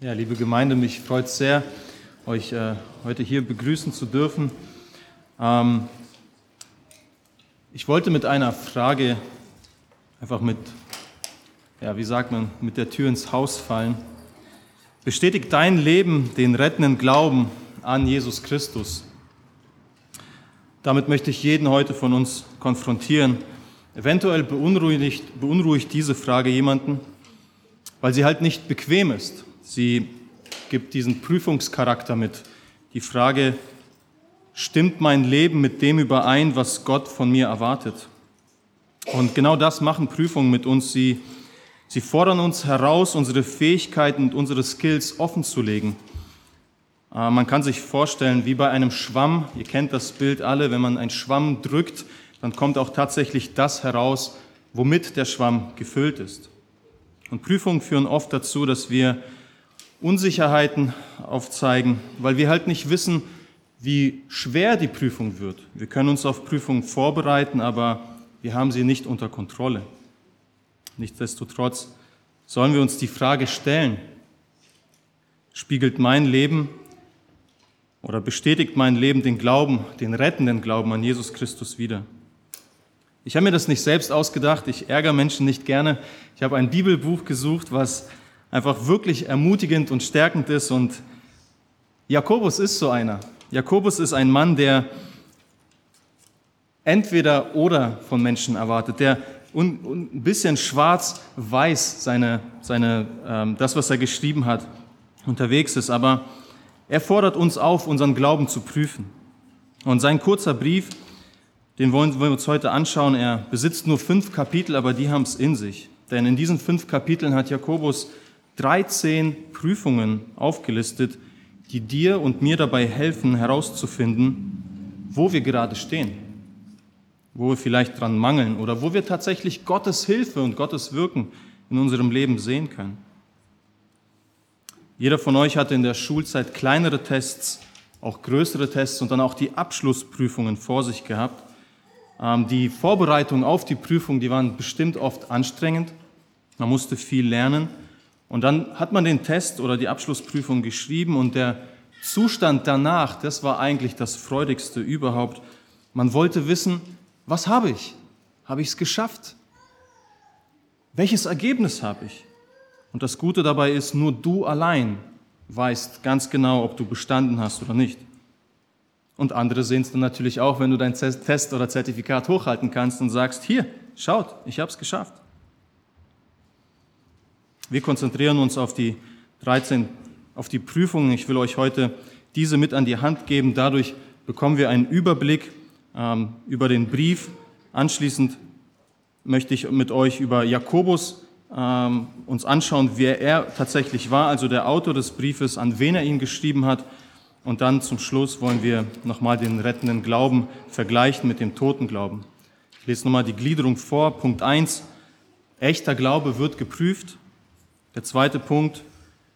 Ja, liebe Gemeinde, mich freut es sehr, euch äh, heute hier begrüßen zu dürfen. Ähm, ich wollte mit einer Frage einfach mit, ja, wie sagt man, mit der Tür ins Haus fallen. Bestätigt dein Leben den rettenden Glauben an Jesus Christus? Damit möchte ich jeden heute von uns konfrontieren. Eventuell beunruhigt, beunruhigt diese Frage jemanden, weil sie halt nicht bequem ist. Sie gibt diesen Prüfungscharakter mit. Die Frage, stimmt mein Leben mit dem überein, was Gott von mir erwartet? Und genau das machen Prüfungen mit uns. Sie, sie fordern uns heraus, unsere Fähigkeiten und unsere Skills offen zu legen. Äh, man kann sich vorstellen, wie bei einem Schwamm, ihr kennt das Bild alle, wenn man einen Schwamm drückt, dann kommt auch tatsächlich das heraus, womit der Schwamm gefüllt ist. Und Prüfungen führen oft dazu, dass wir Unsicherheiten aufzeigen, weil wir halt nicht wissen, wie schwer die Prüfung wird. Wir können uns auf Prüfungen vorbereiten, aber wir haben sie nicht unter Kontrolle. Nichtsdestotrotz sollen wir uns die Frage stellen, spiegelt mein Leben oder bestätigt mein Leben den Glauben, den rettenden Glauben an Jesus Christus wider? Ich habe mir das nicht selbst ausgedacht, ich ärgere Menschen nicht gerne. Ich habe ein Bibelbuch gesucht, was einfach wirklich ermutigend und stärkend ist. Und Jakobus ist so einer. Jakobus ist ein Mann, der entweder oder von Menschen erwartet, der ein bisschen schwarz-weiß seine, seine, ähm, das, was er geschrieben hat, unterwegs ist. Aber er fordert uns auf, unseren Glauben zu prüfen. Und sein kurzer Brief, den wollen wir uns heute anschauen. Er besitzt nur fünf Kapitel, aber die haben es in sich. Denn in diesen fünf Kapiteln hat Jakobus 13 Prüfungen aufgelistet, die dir und mir dabei helfen herauszufinden, wo wir gerade stehen, wo wir vielleicht dran mangeln oder wo wir tatsächlich Gottes Hilfe und Gottes Wirken in unserem Leben sehen können. Jeder von euch hatte in der Schulzeit kleinere Tests, auch größere Tests und dann auch die Abschlussprüfungen vor sich gehabt. Ähm, die Vorbereitungen auf die Prüfung, die waren bestimmt oft anstrengend. Man musste viel lernen. Und dann hat man den Test oder die Abschlussprüfung geschrieben und der Zustand danach, das war eigentlich das Freudigste überhaupt. Man wollte wissen, was habe ich? Habe ich es geschafft? Welches Ergebnis habe ich? Und das Gute dabei ist, nur du allein weißt ganz genau, ob du bestanden hast oder nicht. Und andere sehen es dann natürlich auch, wenn du dein Test oder Zertifikat hochhalten kannst und sagst, hier, schaut, ich habe es geschafft. Wir konzentrieren uns auf die 13, auf die Prüfungen. Ich will euch heute diese mit an die Hand geben. Dadurch bekommen wir einen Überblick ähm, über den Brief. Anschließend möchte ich mit euch über Jakobus ähm, uns anschauen, wer er tatsächlich war, also der Autor des Briefes, an wen er ihn geschrieben hat. Und dann zum Schluss wollen wir nochmal den rettenden Glauben vergleichen mit dem toten Glauben. Ich lese nochmal die Gliederung vor. Punkt 1. Echter Glaube wird geprüft. Der zweite Punkt,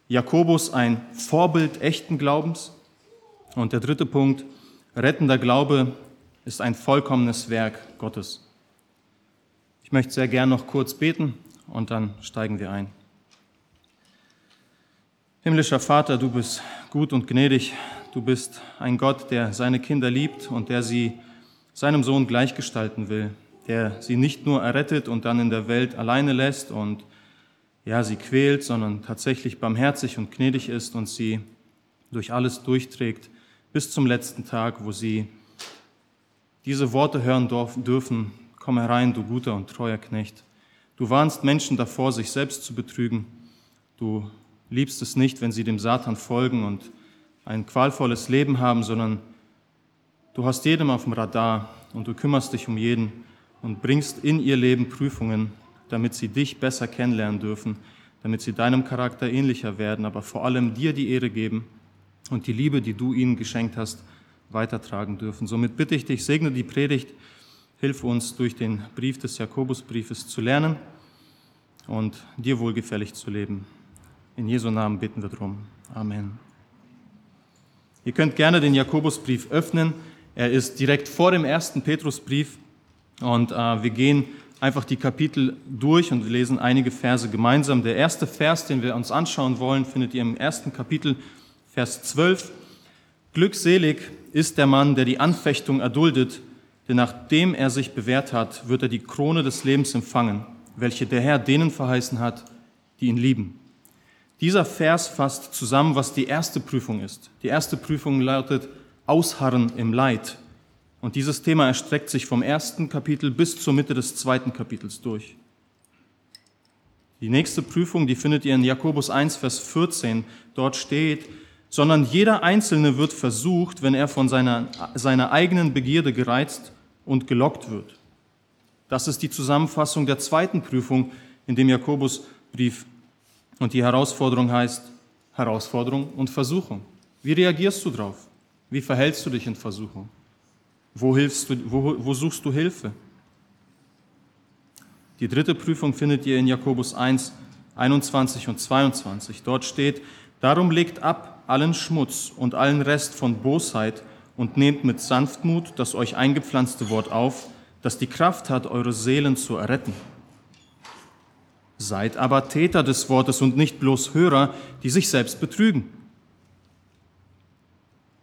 Jakobus ein Vorbild echten Glaubens. Und der dritte Punkt, rettender Glaube ist ein vollkommenes Werk Gottes. Ich möchte sehr gern noch kurz beten und dann steigen wir ein. Himmlischer Vater, du bist gut und gnädig. Du bist ein Gott, der seine Kinder liebt und der sie seinem Sohn gleichgestalten will, der sie nicht nur errettet und dann in der Welt alleine lässt und ja, sie quält, sondern tatsächlich barmherzig und gnädig ist und sie durch alles durchträgt bis zum letzten Tag, wo sie diese Worte hören dürfen, komm herein, du guter und treuer Knecht. Du warnst Menschen davor, sich selbst zu betrügen. Du liebst es nicht, wenn sie dem Satan folgen und ein qualvolles Leben haben, sondern du hast jedem auf dem Radar und du kümmerst dich um jeden und bringst in ihr Leben Prüfungen, damit sie dich besser kennenlernen dürfen, damit sie deinem Charakter ähnlicher werden, aber vor allem dir die Ehre geben und die Liebe, die du ihnen geschenkt hast, weitertragen dürfen. Somit bitte ich dich, segne die Predigt, hilf uns durch den Brief des Jakobusbriefes zu lernen und dir wohlgefällig zu leben. In Jesu Namen bitten wir drum. Amen. Ihr könnt gerne den Jakobusbrief öffnen. Er ist direkt vor dem ersten Petrusbrief und äh, wir gehen einfach die Kapitel durch und lesen einige Verse gemeinsam. Der erste Vers, den wir uns anschauen wollen, findet ihr im ersten Kapitel, Vers 12. Glückselig ist der Mann, der die Anfechtung erduldet, denn nachdem er sich bewährt hat, wird er die Krone des Lebens empfangen, welche der Herr denen verheißen hat, die ihn lieben. Dieser Vers fasst zusammen, was die erste Prüfung ist. Die erste Prüfung lautet Ausharren im Leid. Und dieses Thema erstreckt sich vom ersten Kapitel bis zur Mitte des zweiten Kapitels durch. Die nächste Prüfung, die findet ihr in Jakobus 1, Vers 14. Dort steht, sondern jeder Einzelne wird versucht, wenn er von seiner, seiner eigenen Begierde gereizt und gelockt wird. Das ist die Zusammenfassung der zweiten Prüfung in dem Jakobusbrief und die Herausforderung heißt Herausforderung und Versuchung. Wie reagierst du drauf? Wie verhältst du dich in Versuchung? Wo, hilfst du, wo, wo suchst du Hilfe? Die dritte Prüfung findet ihr in Jakobus 1, 21 und 22. Dort steht, darum legt ab allen Schmutz und allen Rest von Bosheit und nehmt mit Sanftmut das euch eingepflanzte Wort auf, das die Kraft hat, eure Seelen zu erretten. Seid aber Täter des Wortes und nicht bloß Hörer, die sich selbst betrügen.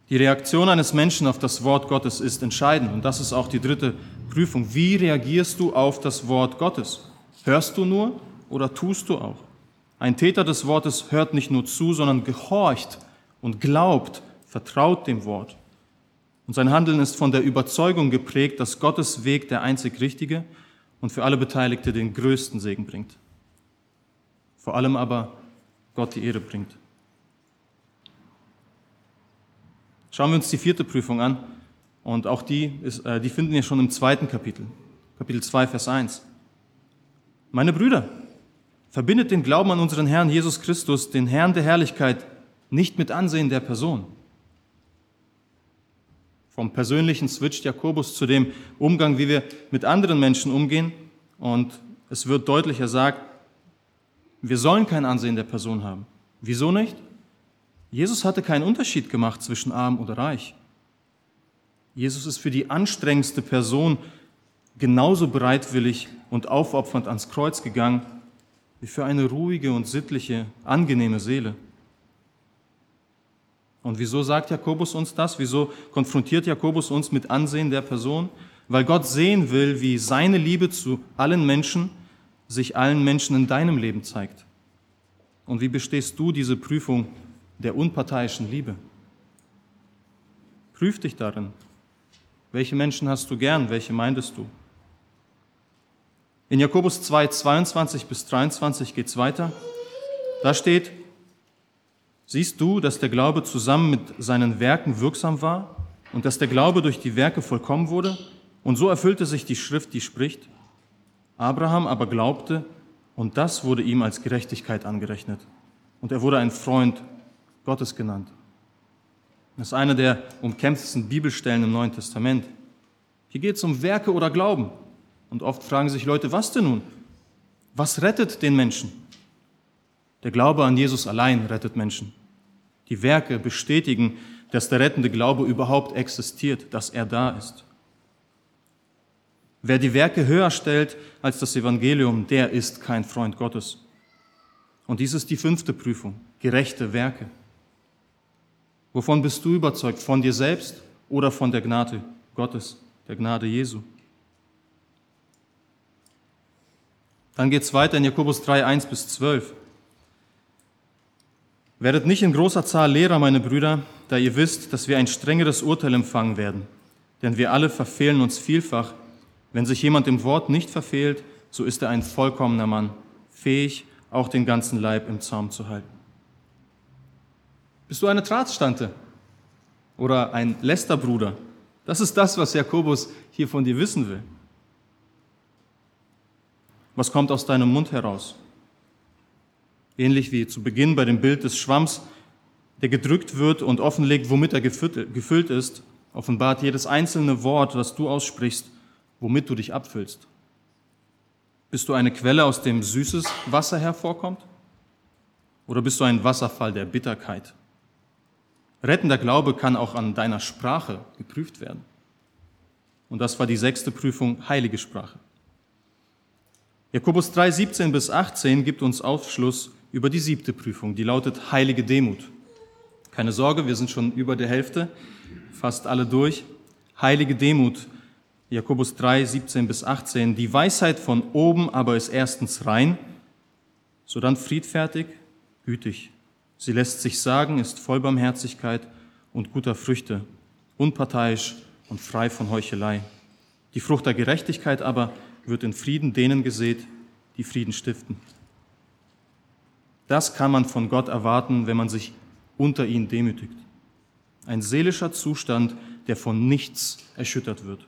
Die Reaktion eines Menschen auf das Wort Gottes ist entscheidend und das ist auch die dritte Prüfung. Wie reagierst du auf das Wort Gottes? Hörst du nur oder tust du auch? Ein Täter des Wortes hört nicht nur zu, sondern gehorcht und glaubt, vertraut dem Wort. Und sein Handeln ist von der Überzeugung geprägt, dass Gottes Weg der einzig richtige und für alle Beteiligte den größten Segen bringt vor allem aber Gott die Ehre bringt. Schauen wir uns die vierte Prüfung an und auch die, ist, äh, die finden wir schon im zweiten Kapitel, Kapitel 2, Vers 1. Meine Brüder, verbindet den Glauben an unseren Herrn Jesus Christus, den Herrn der Herrlichkeit, nicht mit Ansehen der Person. Vom persönlichen switcht Jakobus zu dem Umgang, wie wir mit anderen Menschen umgehen. Und es wird deutlicher sagt, wir sollen kein Ansehen der Person haben. Wieso nicht? Jesus hatte keinen Unterschied gemacht zwischen arm oder reich. Jesus ist für die anstrengendste Person genauso bereitwillig und aufopfernd ans Kreuz gegangen wie für eine ruhige und sittliche, angenehme Seele. Und wieso sagt Jakobus uns das? Wieso konfrontiert Jakobus uns mit Ansehen der Person? Weil Gott sehen will, wie seine Liebe zu allen Menschen sich allen Menschen in deinem Leben zeigt? Und wie bestehst du diese Prüfung der unparteiischen Liebe? Prüf dich darin. Welche Menschen hast du gern? Welche meintest du? In Jakobus 2, 22 bis 23 geht es weiter. Da steht, siehst du, dass der Glaube zusammen mit seinen Werken wirksam war und dass der Glaube durch die Werke vollkommen wurde? Und so erfüllte sich die Schrift, die spricht, Abraham aber glaubte und das wurde ihm als Gerechtigkeit angerechnet. Und er wurde ein Freund Gottes genannt. Das ist eine der umkämpftesten Bibelstellen im Neuen Testament. Hier geht es um Werke oder Glauben. Und oft fragen sich Leute, was denn nun? Was rettet den Menschen? Der Glaube an Jesus allein rettet Menschen. Die Werke bestätigen, dass der rettende Glaube überhaupt existiert, dass er da ist. Wer die Werke höher stellt als das Evangelium, der ist kein Freund Gottes. Und dies ist die fünfte Prüfung, gerechte Werke. Wovon bist du überzeugt? Von dir selbst oder von der Gnade Gottes, der Gnade Jesu? Dann geht es weiter in Jakobus 3, 1 bis 12. Werdet nicht in großer Zahl Lehrer, meine Brüder, da ihr wisst, dass wir ein strengeres Urteil empfangen werden. Denn wir alle verfehlen uns vielfach wenn sich jemand im Wort nicht verfehlt, so ist er ein vollkommener Mann, fähig, auch den ganzen Leib im Zaum zu halten. Bist du eine Drahtstante oder ein Lästerbruder? Das ist das, was Jakobus hier von dir wissen will. Was kommt aus deinem Mund heraus? Ähnlich wie zu Beginn bei dem Bild des Schwamms, der gedrückt wird und offenlegt, womit er gefüllt ist, offenbart jedes einzelne Wort, das du aussprichst, womit du dich abfüllst. Bist du eine Quelle, aus dem süßes Wasser hervorkommt? Oder bist du ein Wasserfall der Bitterkeit? Rettender Glaube kann auch an deiner Sprache geprüft werden. Und das war die sechste Prüfung, heilige Sprache. Jakobus 3, 17 bis 18 gibt uns Aufschluss über die siebte Prüfung, die lautet heilige Demut. Keine Sorge, wir sind schon über der Hälfte, fast alle durch. Heilige Demut, Jakobus 3, 17 bis 18. Die Weisheit von oben aber ist erstens rein, sodann friedfertig, gütig. Sie lässt sich sagen, ist voll Barmherzigkeit und guter Früchte, unparteiisch und frei von Heuchelei. Die Frucht der Gerechtigkeit aber wird in Frieden denen gesät, die Frieden stiften. Das kann man von Gott erwarten, wenn man sich unter ihn demütigt. Ein seelischer Zustand, der von nichts erschüttert wird.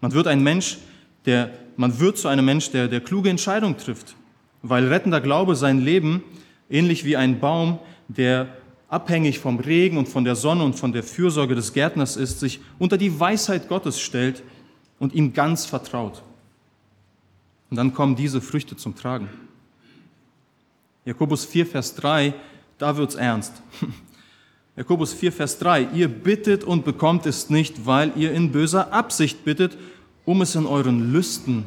Man wird ein Mensch, der, man wird zu einem Mensch, der, der kluge Entscheidungen trifft, weil rettender Glaube sein Leben, ähnlich wie ein Baum, der abhängig vom Regen und von der Sonne und von der Fürsorge des Gärtners ist, sich unter die Weisheit Gottes stellt und ihm ganz vertraut. Und dann kommen diese Früchte zum Tragen. Jakobus 4, Vers 3, da wird's ernst. Jakobus 4, Vers 3, ihr bittet und bekommt es nicht, weil ihr in böser Absicht bittet, um es in euren Lüsten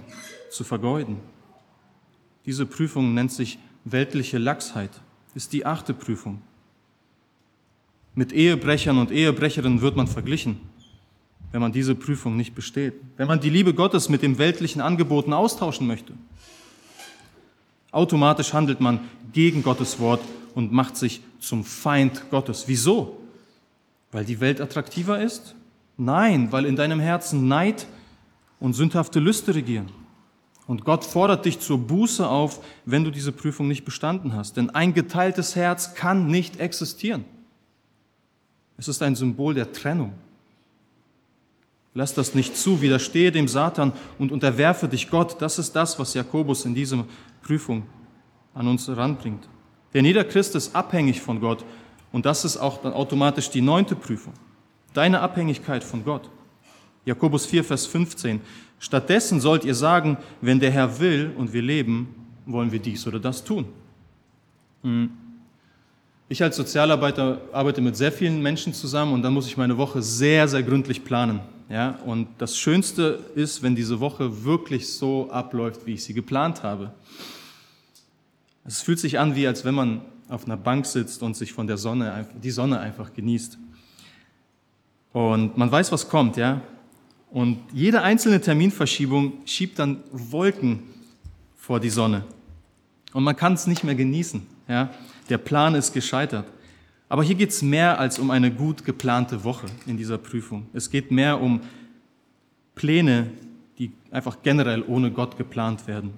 zu vergeuden. Diese Prüfung nennt sich weltliche Lachsheit, ist die achte Prüfung. Mit Ehebrechern und Ehebrecherinnen wird man verglichen, wenn man diese Prüfung nicht besteht. Wenn man die Liebe Gottes mit dem weltlichen Angeboten austauschen möchte. Automatisch handelt man gegen Gottes Wort und macht sich zum Feind Gottes. Wieso? Weil die Welt attraktiver ist? Nein, weil in deinem Herzen Neid und sündhafte Lüste regieren. Und Gott fordert dich zur Buße auf, wenn du diese Prüfung nicht bestanden hast. Denn ein geteiltes Herz kann nicht existieren. Es ist ein Symbol der Trennung. Lass das nicht zu, widerstehe dem Satan und unterwerfe dich Gott. Das ist das, was Jakobus in dieser Prüfung an uns heranbringt. Denn jeder Christ ist abhängig von Gott und das ist auch dann automatisch die neunte Prüfung. Deine Abhängigkeit von Gott. Jakobus 4, Vers 15. Stattdessen sollt ihr sagen, wenn der Herr will und wir leben, wollen wir dies oder das tun. Hm. Ich als Sozialarbeiter arbeite mit sehr vielen Menschen zusammen und dann muss ich meine Woche sehr, sehr gründlich planen. Ja, und das Schönste ist, wenn diese Woche wirklich so abläuft, wie ich sie geplant habe. Es fühlt sich an, wie als wenn man auf einer Bank sitzt und sich von der Sonne, die Sonne einfach genießt. Und man weiß, was kommt, ja. Und jede einzelne Terminverschiebung schiebt dann Wolken vor die Sonne. Und man kann es nicht mehr genießen, ja. Der Plan ist gescheitert. Aber hier geht es mehr als um eine gut geplante Woche in dieser Prüfung. Es geht mehr um Pläne, die einfach generell ohne Gott geplant werden.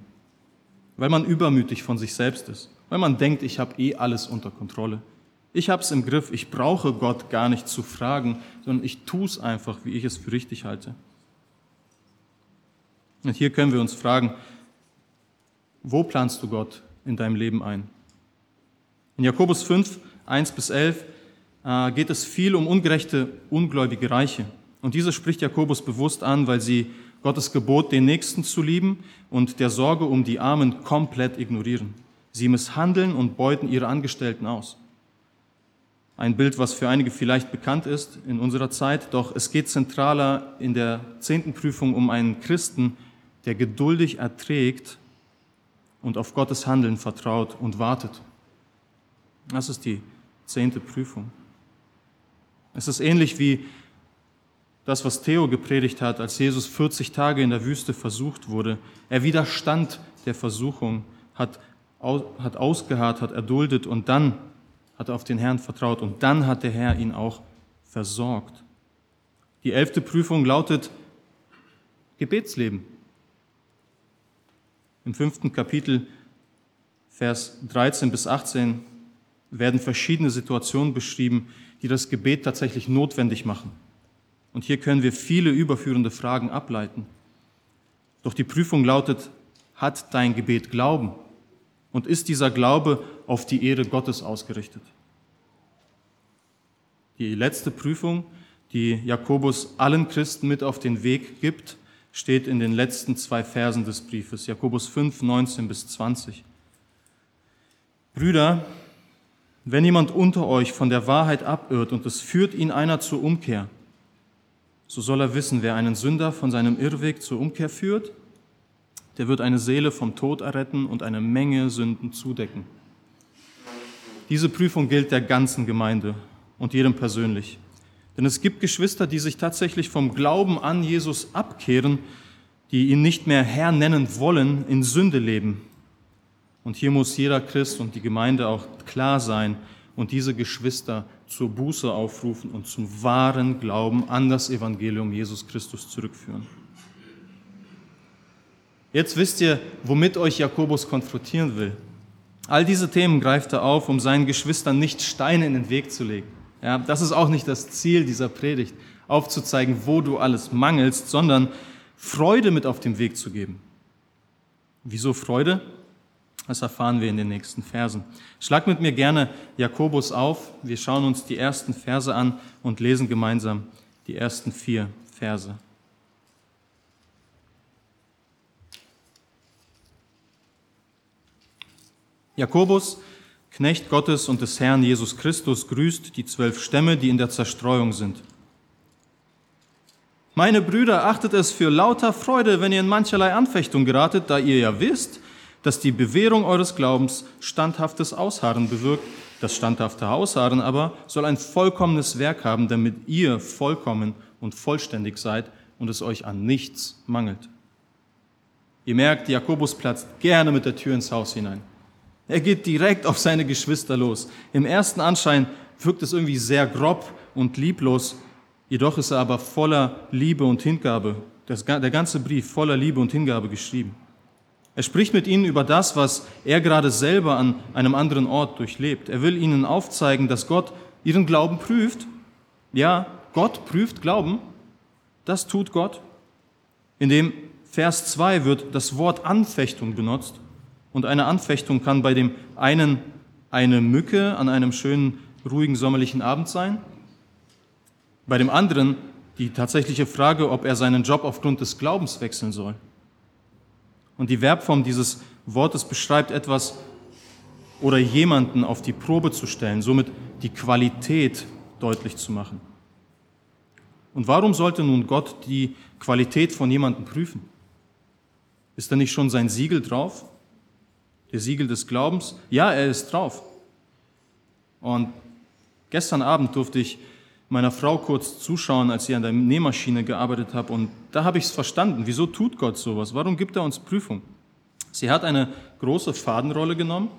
Weil man übermütig von sich selbst ist. Weil man denkt, ich habe eh alles unter Kontrolle. Ich habe es im Griff. Ich brauche Gott gar nicht zu fragen, sondern ich tue es einfach, wie ich es für richtig halte. Und hier können wir uns fragen, wo planst du Gott in deinem Leben ein? In Jakobus 5, 1 bis 11 äh, geht es viel um ungerechte, ungläubige Reiche. Und diese spricht Jakobus bewusst an, weil sie Gottes Gebot, den Nächsten zu lieben und der Sorge um die Armen komplett ignorieren. Sie misshandeln und beuten ihre Angestellten aus. Ein Bild, was für einige vielleicht bekannt ist in unserer Zeit, doch es geht zentraler in der zehnten Prüfung um einen Christen, der geduldig erträgt und auf Gottes Handeln vertraut und wartet. Das ist die zehnte Prüfung. Es ist ähnlich wie das, was Theo gepredigt hat, als Jesus 40 Tage in der Wüste versucht wurde. Er widerstand der Versuchung, hat, hat ausgeharrt, hat erduldet und dann hat er auf den Herrn vertraut und dann hat der Herr ihn auch versorgt. Die elfte Prüfung lautet Gebetsleben. Im fünften Kapitel, Vers 13 bis 18, werden verschiedene Situationen beschrieben, die das Gebet tatsächlich notwendig machen. Und hier können wir viele überführende Fragen ableiten. Doch die Prüfung lautet, hat dein Gebet Glauben? Und ist dieser Glaube auf die Ehre Gottes ausgerichtet? Die letzte Prüfung, die Jakobus allen Christen mit auf den Weg gibt, steht in den letzten zwei Versen des Briefes, Jakobus 5, 19 bis 20. Brüder, wenn jemand unter euch von der Wahrheit abirrt und es führt ihn einer zur Umkehr, so soll er wissen, wer einen Sünder von seinem Irrweg zur Umkehr führt, der wird eine Seele vom Tod erretten und eine Menge Sünden zudecken. Diese Prüfung gilt der ganzen Gemeinde und jedem persönlich. Denn es gibt Geschwister, die sich tatsächlich vom Glauben an Jesus abkehren, die ihn nicht mehr Herr nennen wollen, in Sünde leben. Und hier muss jeder Christ und die Gemeinde auch klar sein und diese Geschwister zur Buße aufrufen und zum wahren Glauben an das Evangelium Jesus Christus zurückführen. Jetzt wisst ihr, womit euch Jakobus konfrontieren will. All diese Themen greift er auf, um seinen Geschwistern nicht Steine in den Weg zu legen. Ja, das ist auch nicht das Ziel dieser Predigt, aufzuzeigen, wo du alles mangelst, sondern Freude mit auf den Weg zu geben. Wieso Freude? Das erfahren wir in den nächsten Versen. Schlag mit mir gerne Jakobus auf. Wir schauen uns die ersten Verse an und lesen gemeinsam die ersten vier Verse. Jakobus, Knecht Gottes und des Herrn Jesus Christus, grüßt die zwölf Stämme, die in der Zerstreuung sind. Meine Brüder, achtet es für lauter Freude, wenn ihr in mancherlei Anfechtung geratet, da ihr ja wisst, dass die Bewährung eures Glaubens standhaftes Ausharren bewirkt. Das standhafte Ausharren aber soll ein vollkommenes Werk haben, damit ihr vollkommen und vollständig seid und es euch an nichts mangelt. Ihr merkt, Jakobus platzt gerne mit der Tür ins Haus hinein. Er geht direkt auf seine Geschwister los. Im ersten Anschein wirkt es irgendwie sehr grob und lieblos, jedoch ist er aber voller Liebe und Hingabe. der ganze Brief voller Liebe und Hingabe geschrieben. Er spricht mit ihnen über das, was er gerade selber an einem anderen Ort durchlebt. Er will ihnen aufzeigen, dass Gott ihren Glauben prüft. Ja, Gott prüft Glauben. Das tut Gott. In dem Vers 2 wird das Wort Anfechtung benutzt. Und eine Anfechtung kann bei dem einen eine Mücke an einem schönen, ruhigen sommerlichen Abend sein, bei dem anderen die tatsächliche Frage, ob er seinen Job aufgrund des Glaubens wechseln soll. Und die Verbform dieses Wortes beschreibt etwas oder jemanden auf die Probe zu stellen, somit die Qualität deutlich zu machen. Und warum sollte nun Gott die Qualität von jemandem prüfen? Ist da nicht schon sein Siegel drauf? Der Siegel des Glaubens. Ja, er ist drauf. Und gestern Abend durfte ich meiner Frau kurz zuschauen, als sie an der Nähmaschine gearbeitet hat. Und da habe ich es verstanden. Wieso tut Gott sowas? Warum gibt er uns Prüfung? Sie hat eine große Fadenrolle genommen,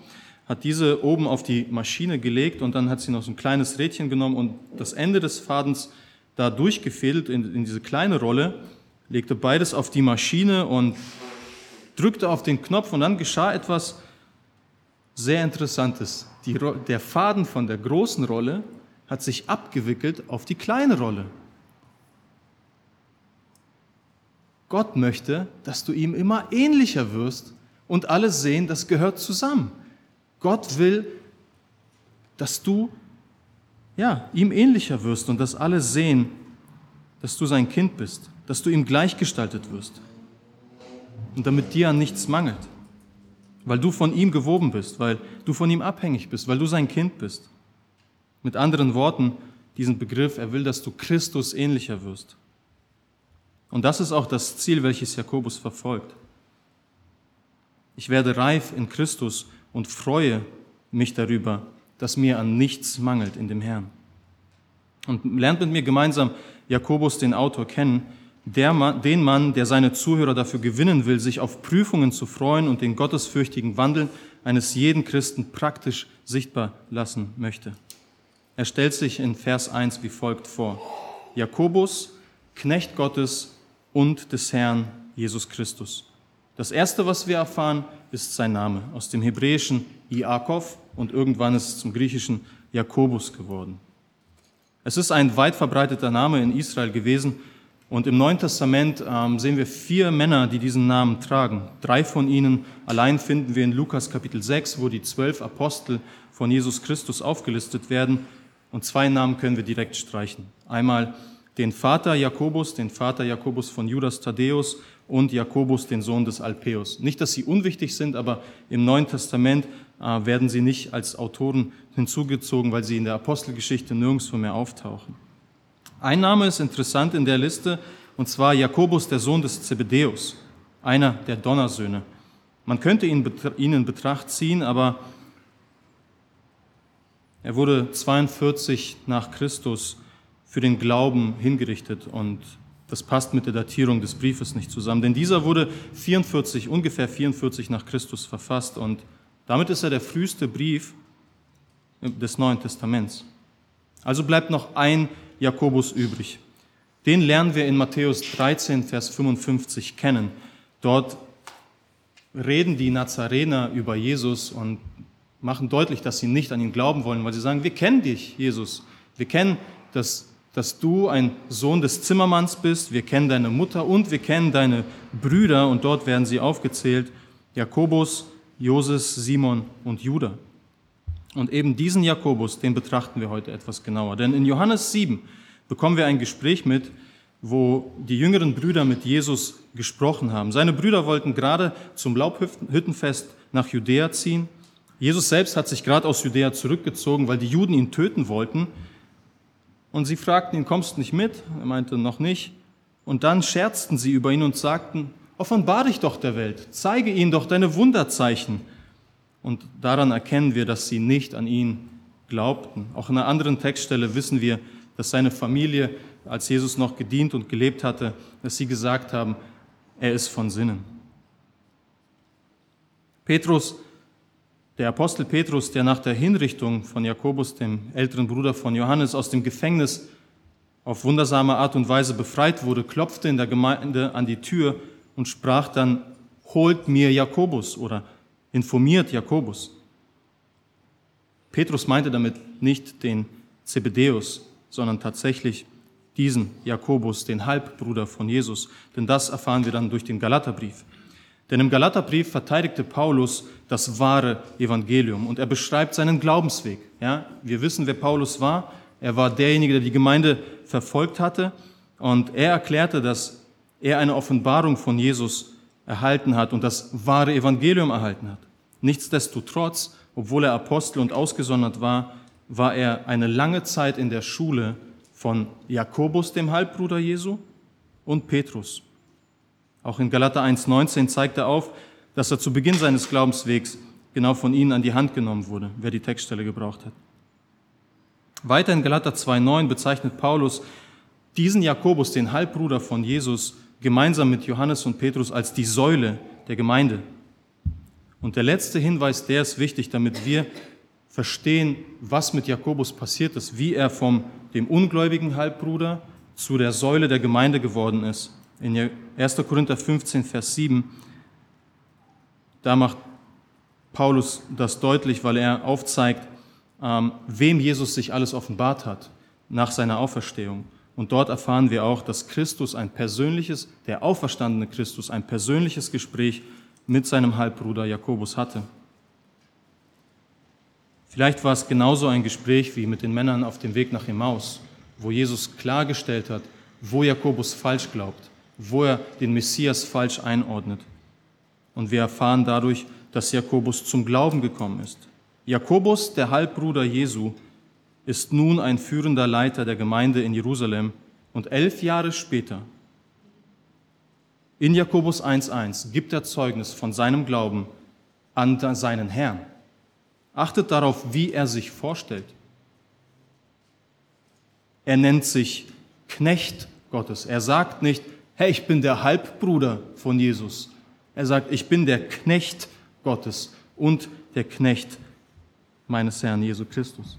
hat diese oben auf die Maschine gelegt und dann hat sie noch so ein kleines Rädchen genommen und das Ende des Fadens da durchgefädelt in, in diese kleine Rolle, legte beides auf die Maschine und drückte auf den Knopf und dann geschah etwas sehr Interessantes. Die, der Faden von der großen Rolle hat sich abgewickelt auf die kleine Rolle. Gott möchte, dass du ihm immer ähnlicher wirst und alle sehen, das gehört zusammen. Gott will, dass du ja, ihm ähnlicher wirst und dass alle sehen, dass du sein Kind bist, dass du ihm gleichgestaltet wirst und damit dir an nichts mangelt, weil du von ihm gewoben bist, weil du von ihm abhängig bist, weil du sein Kind bist. Mit anderen Worten, diesen Begriff, er will, dass du Christus ähnlicher wirst. Und das ist auch das Ziel, welches Jakobus verfolgt. Ich werde reif in Christus und freue mich darüber, dass mir an nichts mangelt in dem Herrn. Und lernt mit mir gemeinsam Jakobus, den Autor, kennen, der Mann, den Mann, der seine Zuhörer dafür gewinnen will, sich auf Prüfungen zu freuen und den gottesfürchtigen Wandel eines jeden Christen praktisch sichtbar lassen möchte. Er stellt sich in Vers 1 wie folgt vor. Jakobus, Knecht Gottes und des Herrn Jesus Christus. Das erste, was wir erfahren, ist sein Name. Aus dem hebräischen Iakov und irgendwann ist es zum griechischen Jakobus geworden. Es ist ein weit verbreiteter Name in Israel gewesen und im Neuen Testament ähm, sehen wir vier Männer, die diesen Namen tragen. Drei von ihnen allein finden wir in Lukas Kapitel 6, wo die zwölf Apostel von Jesus Christus aufgelistet werden. Und zwei Namen können wir direkt streichen. Einmal den Vater Jakobus, den Vater Jakobus von Judas Thaddäus und Jakobus, den Sohn des Alpäus. Nicht, dass sie unwichtig sind, aber im Neuen Testament äh, werden sie nicht als Autoren hinzugezogen, weil sie in der Apostelgeschichte nirgendwo mehr auftauchen. Ein Name ist interessant in der Liste, und zwar Jakobus, der Sohn des Zebedäus. einer der Donnersöhne. Man könnte ihn, ihn in Betracht ziehen, aber er wurde 42 nach Christus für den Glauben hingerichtet und das passt mit der Datierung des Briefes nicht zusammen, denn dieser wurde 44, ungefähr 44 nach Christus verfasst und damit ist er der früheste Brief des Neuen Testaments. Also bleibt noch ein Jakobus übrig. Den lernen wir in Matthäus 13, Vers 55 kennen. Dort reden die Nazarener über Jesus und machen deutlich, dass sie nicht an ihn glauben wollen, weil sie sagen, wir kennen dich, Jesus. Wir kennen, dass, dass du ein Sohn des Zimmermanns bist, wir kennen deine Mutter und wir kennen deine Brüder und dort werden sie aufgezählt, Jakobus, Joses, Simon und Judah. Und eben diesen Jakobus, den betrachten wir heute etwas genauer. Denn in Johannes 7 bekommen wir ein Gespräch mit, wo die jüngeren Brüder mit Jesus gesprochen haben. Seine Brüder wollten gerade zum Laubhüttenfest nach Judäa ziehen Jesus selbst hat sich gerade aus Judäa zurückgezogen, weil die Juden ihn töten wollten. Und sie fragten ihn, kommst du nicht mit? Er meinte, noch nicht. Und dann scherzten sie über ihn und sagten, offenbar dich doch der Welt, zeige ihnen doch deine Wunderzeichen. Und daran erkennen wir, dass sie nicht an ihn glaubten. Auch in einer anderen Textstelle wissen wir, dass seine Familie, als Jesus noch gedient und gelebt hatte, dass sie gesagt haben, er ist von Sinnen. Petrus der Apostel Petrus, der nach der Hinrichtung von Jakobus, dem älteren Bruder von Johannes, aus dem Gefängnis auf wundersame Art und Weise befreit wurde, klopfte in der Gemeinde an die Tür und sprach dann, holt mir Jakobus oder informiert Jakobus. Petrus meinte damit nicht den Zebedäus, sondern tatsächlich diesen Jakobus, den Halbbruder von Jesus. Denn das erfahren wir dann durch den Galaterbrief. Denn im Galaterbrief verteidigte Paulus das wahre Evangelium und er beschreibt seinen Glaubensweg. Ja, wir wissen, wer Paulus war. Er war derjenige, der die Gemeinde verfolgt hatte und er erklärte, dass er eine Offenbarung von Jesus erhalten hat und das wahre Evangelium erhalten hat. Nichtsdestotrotz, obwohl er Apostel und ausgesondert war, war er eine lange Zeit in der Schule von Jakobus, dem Halbbruder Jesu, und Petrus. Auch in Galater 1.19 zeigt er auf, dass er zu Beginn seines Glaubenswegs genau von ihnen an die Hand genommen wurde, wer die Textstelle gebraucht hat. Weiter in Galater 2.9 bezeichnet Paulus diesen Jakobus, den Halbbruder von Jesus, gemeinsam mit Johannes und Petrus als die Säule der Gemeinde. Und der letzte Hinweis, der ist wichtig, damit wir verstehen, was mit Jakobus passiert ist, wie er vom dem ungläubigen Halbbruder zu der Säule der Gemeinde geworden ist in 1. Korinther 15, Vers 7, da macht Paulus das deutlich, weil er aufzeigt, ähm, wem Jesus sich alles offenbart hat nach seiner Auferstehung. Und dort erfahren wir auch, dass Christus ein persönliches, der auferstandene Christus, ein persönliches Gespräch mit seinem Halbbruder Jakobus hatte. Vielleicht war es genauso ein Gespräch wie mit den Männern auf dem Weg nach Emmaus, wo Jesus klargestellt hat, wo Jakobus falsch glaubt wo er den Messias falsch einordnet. Und wir erfahren dadurch, dass Jakobus zum Glauben gekommen ist. Jakobus, der Halbbruder Jesu, ist nun ein führender Leiter der Gemeinde in Jerusalem und elf Jahre später, in Jakobus 1.1, gibt er Zeugnis von seinem Glauben an seinen Herrn. Achtet darauf, wie er sich vorstellt. Er nennt sich Knecht Gottes. Er sagt nicht, hey, ich bin der Halbbruder von Jesus. Er sagt, ich bin der Knecht Gottes und der Knecht meines Herrn Jesus Christus.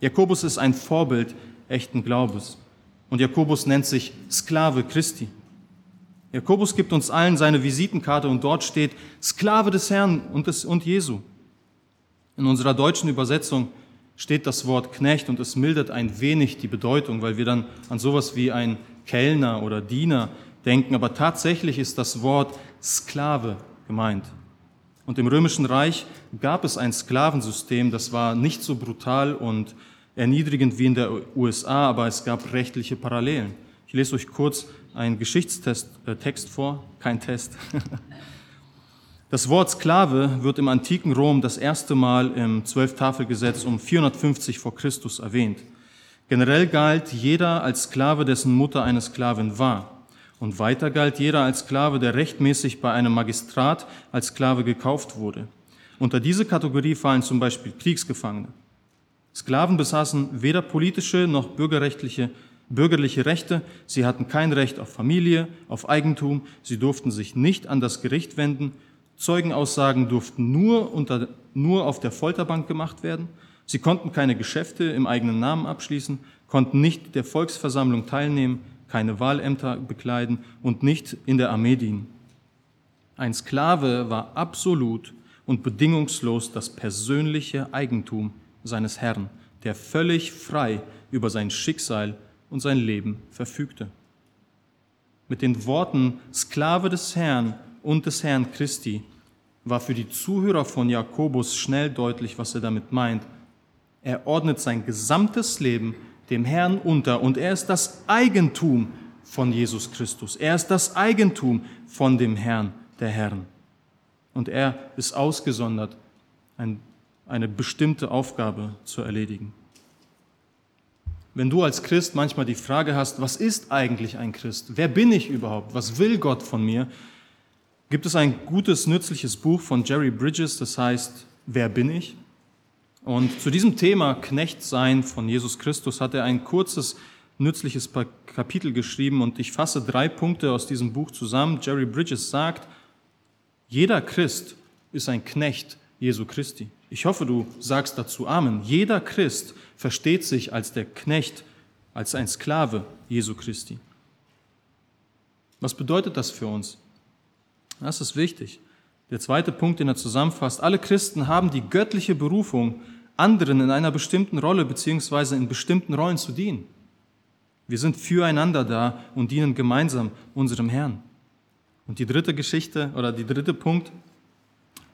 Jakobus ist ein Vorbild echten Glaubens. Und Jakobus nennt sich Sklave Christi. Jakobus gibt uns allen seine Visitenkarte und dort steht Sklave des Herrn und, des, und Jesu. In unserer deutschen Übersetzung steht das Wort Knecht und es mildert ein wenig die Bedeutung, weil wir dann an sowas wie ein Kellner oder Diener denken, aber tatsächlich ist das Wort Sklave gemeint. Und im Römischen Reich gab es ein Sklavensystem, das war nicht so brutal und erniedrigend wie in der USA, aber es gab rechtliche Parallelen. Ich lese euch kurz einen Geschichtstext äh, vor, kein Test. Das Wort Sklave wird im antiken Rom das erste Mal im Zwölftafelgesetz um 450 vor Christus erwähnt. Generell galt jeder als Sklave, dessen Mutter eine Sklavin war. Und weiter galt jeder als Sklave, der rechtmäßig bei einem Magistrat als Sklave gekauft wurde. Unter diese Kategorie fallen zum Beispiel Kriegsgefangene. Sklaven besaßen weder politische noch bürgerrechtliche, bürgerliche Rechte, sie hatten kein Recht auf Familie, auf Eigentum, sie durften sich nicht an das Gericht wenden, Zeugenaussagen durften nur, unter, nur auf der Folterbank gemacht werden, sie konnten keine Geschäfte im eigenen Namen abschließen, konnten nicht der Volksversammlung teilnehmen, keine Wahlämter bekleiden und nicht in der Armee dienen. Ein Sklave war absolut und bedingungslos das persönliche Eigentum seines Herrn, der völlig frei über sein Schicksal und sein Leben verfügte. Mit den Worten Sklave des Herrn und des Herrn Christi war für die Zuhörer von Jakobus schnell deutlich, was er damit meint. Er ordnet sein gesamtes Leben dem Herrn unter und er ist das Eigentum von Jesus Christus. Er ist das Eigentum von dem Herrn der Herren. Und er ist ausgesondert, ein, eine bestimmte Aufgabe zu erledigen. Wenn du als Christ manchmal die Frage hast, was ist eigentlich ein Christ? Wer bin ich überhaupt? Was will Gott von mir? Gibt es ein gutes, nützliches Buch von Jerry Bridges, das heißt, Wer bin ich? Und zu diesem Thema Knechtsein von Jesus Christus hat er ein kurzes, nützliches Kapitel geschrieben und ich fasse drei Punkte aus diesem Buch zusammen. Jerry Bridges sagt, jeder Christ ist ein Knecht Jesu Christi. Ich hoffe, du sagst dazu Amen. Jeder Christ versteht sich als der Knecht, als ein Sklave Jesu Christi. Was bedeutet das für uns? Das ist wichtig. Der zweite Punkt, den er zusammenfasst, alle Christen haben die göttliche Berufung, anderen in einer bestimmten Rolle beziehungsweise in bestimmten Rollen zu dienen. Wir sind füreinander da und dienen gemeinsam unserem Herrn. Und die dritte Geschichte oder die dritte Punkt,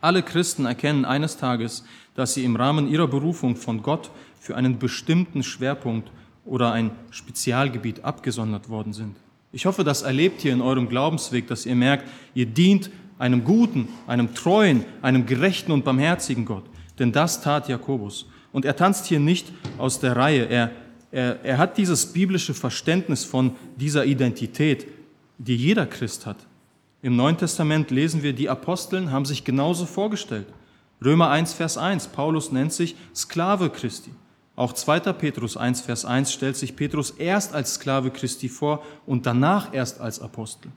alle Christen erkennen eines Tages, dass sie im Rahmen ihrer Berufung von Gott für einen bestimmten Schwerpunkt oder ein Spezialgebiet abgesondert worden sind. Ich hoffe, das erlebt ihr in eurem Glaubensweg, dass ihr merkt, ihr dient einem guten, einem treuen, einem gerechten und barmherzigen Gott. Denn das tat Jakobus. Und er tanzt hier nicht aus der Reihe. Er, er, er hat dieses biblische Verständnis von dieser Identität, die jeder Christ hat. Im Neuen Testament lesen wir, die Aposteln haben sich genauso vorgestellt. Römer 1, Vers 1, Paulus nennt sich Sklave Christi. Auch 2. Petrus 1, Vers 1 stellt sich Petrus erst als Sklave Christi vor und danach erst als Apostel.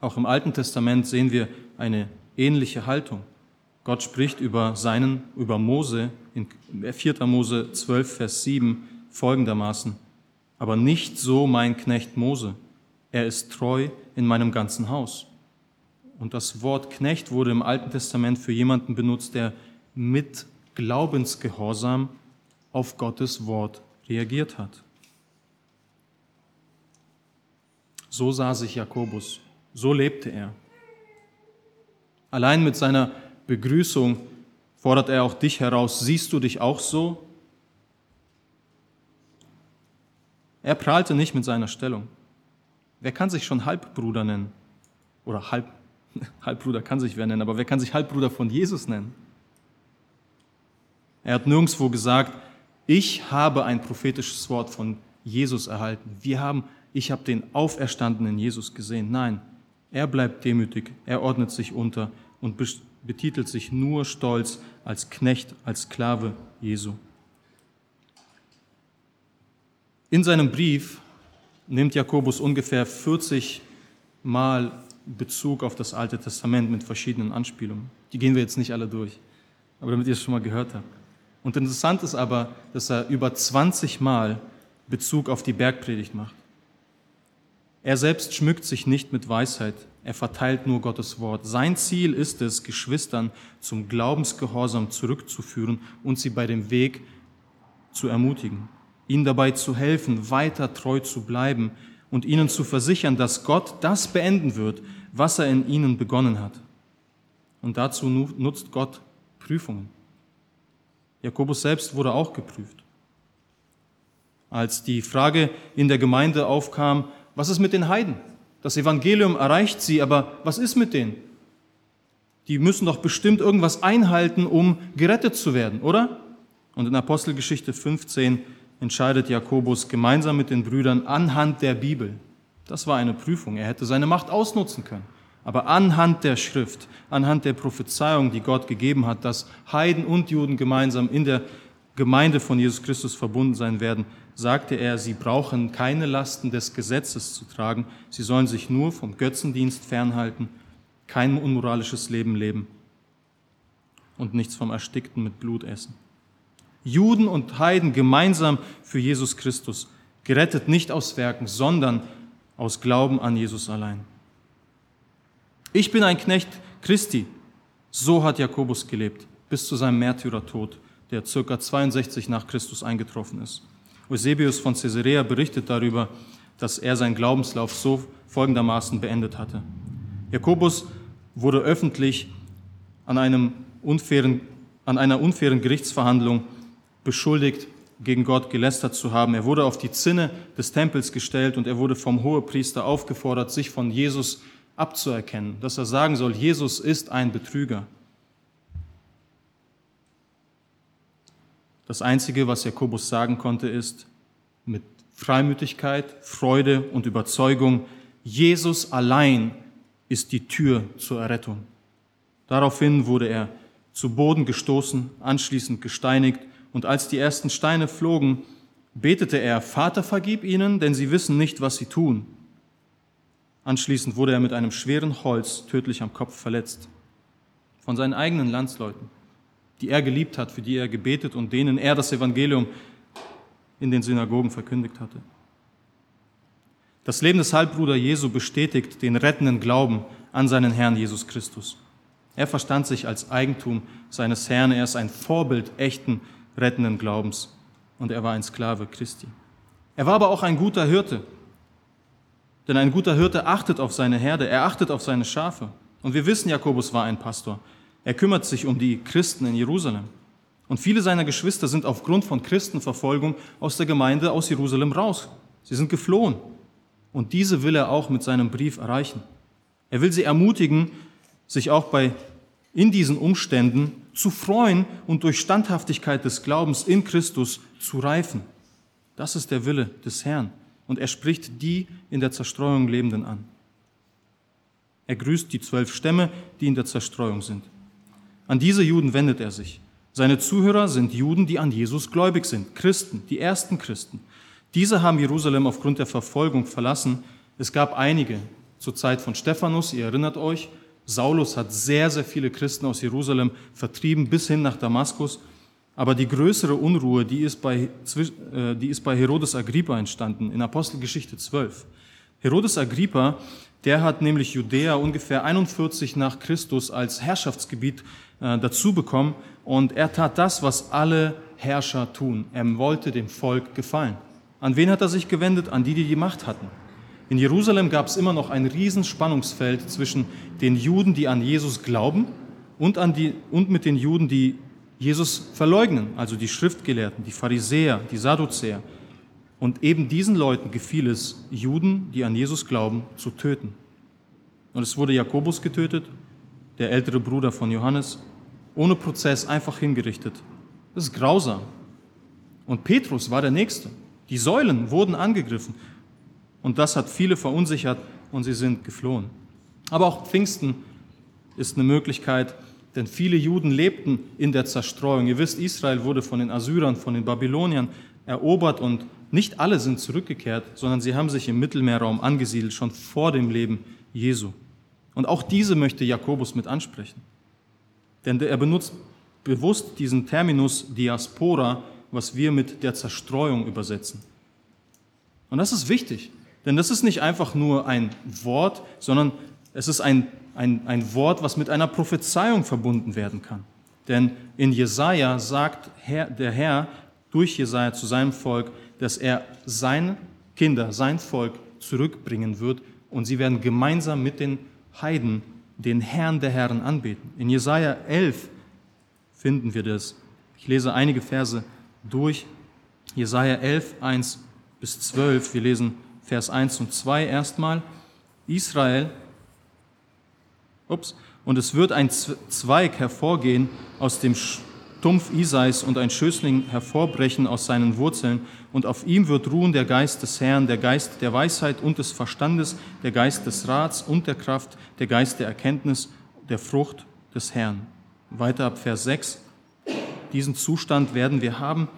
Auch im Alten Testament sehen wir eine ähnliche Haltung. Gott spricht über seinen, über Mose in 4. Mose 12, Vers 7 folgendermaßen. Aber nicht so mein Knecht Mose. Er ist treu in meinem ganzen Haus. Und das Wort Knecht wurde im Alten Testament für jemanden benutzt, der mit Glaubensgehorsam auf Gottes Wort reagiert hat. So sah sich Jakobus, so lebte er. Allein mit seiner Begrüßung fordert er auch dich heraus, siehst du dich auch so? Er prahlte nicht mit seiner Stellung. Wer kann sich schon Halbbruder nennen? Oder Halb, Halbbruder kann sich wer nennen, aber wer kann sich Halbbruder von Jesus nennen? Er hat nirgendwo gesagt, ich habe ein prophetisches Wort von Jesus erhalten. Wir haben, ich habe den auferstandenen Jesus gesehen. Nein, er bleibt demütig, er ordnet sich unter und betitelt sich nur stolz als Knecht, als Sklave Jesu. In seinem Brief nimmt Jakobus ungefähr 40 Mal Bezug auf das Alte Testament mit verschiedenen Anspielungen. Die gehen wir jetzt nicht alle durch, aber damit ihr es schon mal gehört habt. Und interessant ist aber, dass er über 20 Mal Bezug auf die Bergpredigt macht. Er selbst schmückt sich nicht mit Weisheit, er verteilt nur Gottes Wort. Sein Ziel ist es, Geschwistern zum Glaubensgehorsam zurückzuführen und sie bei dem Weg zu ermutigen, ihnen dabei zu helfen, weiter treu zu bleiben und ihnen zu versichern, dass Gott das beenden wird, was er in ihnen begonnen hat. Und dazu nutzt Gott Prüfungen. Jakobus selbst wurde auch geprüft. Als die Frage in der Gemeinde aufkam, was ist mit den Heiden? Das Evangelium erreicht sie, aber was ist mit denen? Die müssen doch bestimmt irgendwas einhalten, um gerettet zu werden, oder? Und in Apostelgeschichte 15 entscheidet Jakobus gemeinsam mit den Brüdern anhand der Bibel. Das war eine Prüfung. Er hätte seine Macht ausnutzen können. Aber anhand der Schrift, anhand der Prophezeiung, die Gott gegeben hat, dass Heiden und Juden gemeinsam in der Gemeinde von Jesus Christus verbunden sein werden, sagte er, sie brauchen keine Lasten des Gesetzes zu tragen, sie sollen sich nur vom Götzendienst fernhalten, kein unmoralisches Leben leben und nichts vom Erstickten mit Blut essen. Juden und Heiden gemeinsam für Jesus Christus, gerettet nicht aus Werken, sondern aus Glauben an Jesus allein. Ich bin ein Knecht Christi, so hat Jakobus gelebt, bis zu seinem Märtyrertod, der ca. 62 nach Christus eingetroffen ist. Eusebius von Caesarea berichtet darüber, dass er seinen Glaubenslauf so folgendermaßen beendet hatte. Jakobus wurde öffentlich an, einem unfairen, an einer unfairen Gerichtsverhandlung beschuldigt, gegen Gott gelästert zu haben. Er wurde auf die Zinne des Tempels gestellt und er wurde vom Hohepriester aufgefordert, sich von Jesus abzuerkennen, dass er sagen soll, Jesus ist ein Betrüger. Das Einzige, was Jakobus sagen konnte, ist mit Freimütigkeit, Freude und Überzeugung, Jesus allein ist die Tür zur Errettung. Daraufhin wurde er zu Boden gestoßen, anschließend gesteinigt, und als die ersten Steine flogen, betete er, Vater, vergib ihnen, denn sie wissen nicht, was sie tun. Anschließend wurde er mit einem schweren Holz tödlich am Kopf verletzt. Von seinen eigenen Landsleuten die er geliebt hat, für die er gebetet und denen er das Evangelium in den Synagogen verkündigt hatte. Das Leben des Halbbruder Jesu bestätigt den rettenden Glauben an seinen Herrn Jesus Christus. Er verstand sich als Eigentum seines Herrn, er ist ein Vorbild echten rettenden Glaubens und er war ein Sklave Christi. Er war aber auch ein guter Hirte, denn ein guter Hirte achtet auf seine Herde, er achtet auf seine Schafe. Und wir wissen, Jakobus war ein Pastor. Er kümmert sich um die Christen in Jerusalem. Und viele seiner Geschwister sind aufgrund von Christenverfolgung aus der Gemeinde aus Jerusalem raus. Sie sind geflohen. Und diese will er auch mit seinem Brief erreichen. Er will sie ermutigen, sich auch bei, in diesen Umständen zu freuen und durch Standhaftigkeit des Glaubens in Christus zu reifen. Das ist der Wille des Herrn. Und er spricht die in der Zerstreuung Lebenden an. Er grüßt die zwölf Stämme, die in der Zerstreuung sind. An diese Juden wendet er sich. Seine Zuhörer sind Juden, die an Jesus gläubig sind, Christen, die ersten Christen. Diese haben Jerusalem aufgrund der Verfolgung verlassen. Es gab einige zur Zeit von Stephanus, ihr erinnert euch. Saulus hat sehr, sehr viele Christen aus Jerusalem vertrieben bis hin nach Damaskus. Aber die größere Unruhe, die ist bei, äh, die ist bei Herodes Agrippa entstanden, in Apostelgeschichte 12. Herodes Agrippa, der hat nämlich Judäa ungefähr 41 nach Christus als Herrschaftsgebiet äh, dazu bekommen. Und er tat das, was alle Herrscher tun. Er wollte dem Volk gefallen. An wen hat er sich gewendet? An die, die die Macht hatten. In Jerusalem gab es immer noch ein Riesenspannungsfeld zwischen den Juden, die an Jesus glauben, und, an die, und mit den Juden, die Jesus verleugnen, also die Schriftgelehrten, die Pharisäer, die Sadduzäer. Und eben diesen Leuten gefiel es, Juden, die an Jesus glauben, zu töten. Und es wurde Jakobus getötet der ältere Bruder von Johannes, ohne Prozess einfach hingerichtet. Das ist grausam. Und Petrus war der Nächste. Die Säulen wurden angegriffen. Und das hat viele verunsichert und sie sind geflohen. Aber auch Pfingsten ist eine Möglichkeit, denn viele Juden lebten in der Zerstreuung. Ihr wisst, Israel wurde von den Assyrern, von den Babyloniern erobert und nicht alle sind zurückgekehrt, sondern sie haben sich im Mittelmeerraum angesiedelt, schon vor dem Leben Jesu. Und auch diese möchte Jakobus mit ansprechen. Denn er benutzt bewusst diesen Terminus Diaspora, was wir mit der Zerstreuung übersetzen. Und das ist wichtig, denn das ist nicht einfach nur ein Wort, sondern es ist ein, ein, ein Wort, was mit einer Prophezeiung verbunden werden kann. Denn in Jesaja sagt Herr, der Herr durch Jesaja zu seinem Volk, dass er seine Kinder, sein Volk zurückbringen wird und sie werden gemeinsam mit den Heiden den Herrn der Herren anbeten. In Jesaja 11 finden wir das. Ich lese einige Verse durch. Jesaja 11, 1 bis 12. Wir lesen Vers 1 und 2 erstmal. Israel, ups, und es wird ein Zweig hervorgehen aus dem Stumpf Isais und ein Schößling hervorbrechen aus seinen Wurzeln, und auf ihm wird ruhen der Geist des Herrn, der Geist der Weisheit und des Verstandes, der Geist des Rats und der Kraft, der Geist der Erkenntnis, der Frucht des Herrn. Weiter ab Vers 6. Diesen Zustand werden wir haben.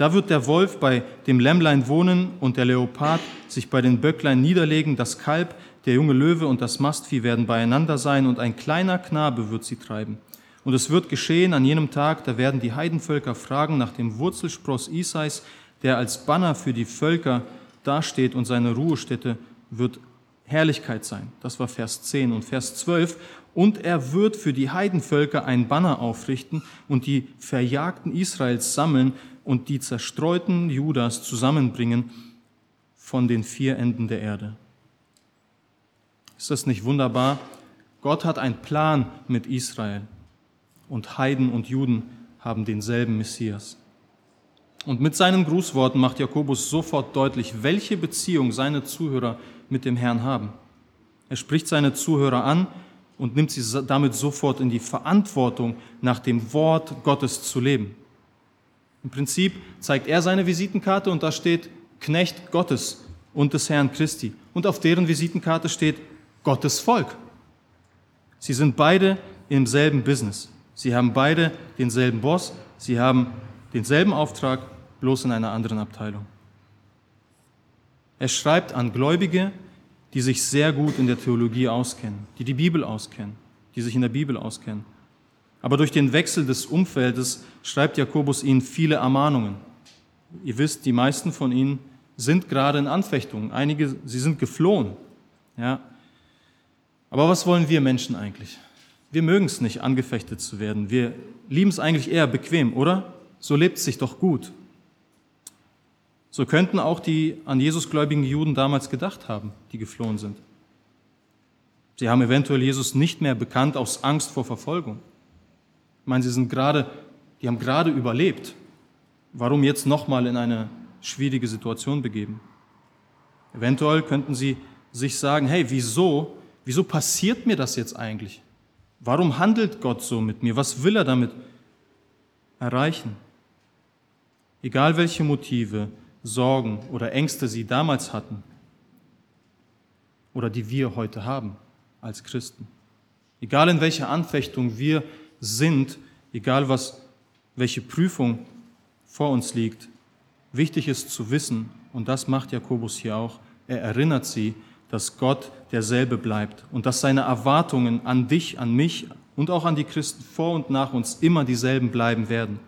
Da wird der Wolf bei dem Lämmlein wohnen und der Leopard sich bei den Böcklein niederlegen, das Kalb, der junge Löwe und das Mastvieh werden beieinander sein und ein kleiner Knabe wird sie treiben. Und es wird geschehen an jenem Tag, da werden die Heidenvölker fragen nach dem Wurzelspross Isais, der als Banner für die Völker dasteht und seine Ruhestätte wird Herrlichkeit sein. Das war Vers 10 und Vers 12. Und er wird für die Heidenvölker ein Banner aufrichten und die Verjagten Israels sammeln und die zerstreuten Judas zusammenbringen von den vier Enden der Erde. Ist das nicht wunderbar? Gott hat einen Plan mit Israel und Heiden und Juden haben denselben Messias. Und mit seinen Grußworten macht Jakobus sofort deutlich, welche Beziehung seine Zuhörer mit dem Herrn haben. Er spricht seine Zuhörer an und nimmt sie damit sofort in die Verantwortung, nach dem Wort Gottes zu leben. Im Prinzip zeigt er seine Visitenkarte und da steht Knecht Gottes und des Herrn Christi. Und auf deren Visitenkarte steht Gottes Volk. Sie sind beide im selben Business. Sie haben beide denselben Boss, sie haben denselben Auftrag, bloß in einer anderen Abteilung. Er schreibt an Gläubige, die sich sehr gut in der Theologie auskennen, die die Bibel auskennen, die sich in der Bibel auskennen. Aber durch den Wechsel des Umfeldes schreibt Jakobus ihnen viele Ermahnungen. Ihr wisst, die meisten von ihnen sind gerade in Anfechtungen. Einige, sie sind geflohen. Ja. Aber was wollen wir Menschen eigentlich? Wir mögen es nicht, angefechtet zu werden. Wir lieben es eigentlich eher bequem, oder? So lebt es sich doch gut. So könnten auch die an Jesus gläubigen Juden damals gedacht haben, die geflohen sind. Sie haben eventuell Jesus nicht mehr bekannt aus Angst vor Verfolgung. Ich meine, sie sind gerade, die haben gerade überlebt. Warum jetzt nochmal in eine schwierige Situation begeben? Eventuell könnten sie sich sagen, hey, wieso, wieso passiert mir das jetzt eigentlich? Warum handelt Gott so mit mir? Was will er damit erreichen? Egal welche Motive, Sorgen oder Ängste sie damals hatten oder die wir heute haben als Christen. Egal in welcher Anfechtung wir sind, egal was, welche Prüfung vor uns liegt, wichtig ist zu wissen, und das macht Jakobus hier auch, er erinnert sie, dass Gott derselbe bleibt und dass seine Erwartungen an dich, an mich und auch an die Christen vor und nach uns immer dieselben bleiben werden.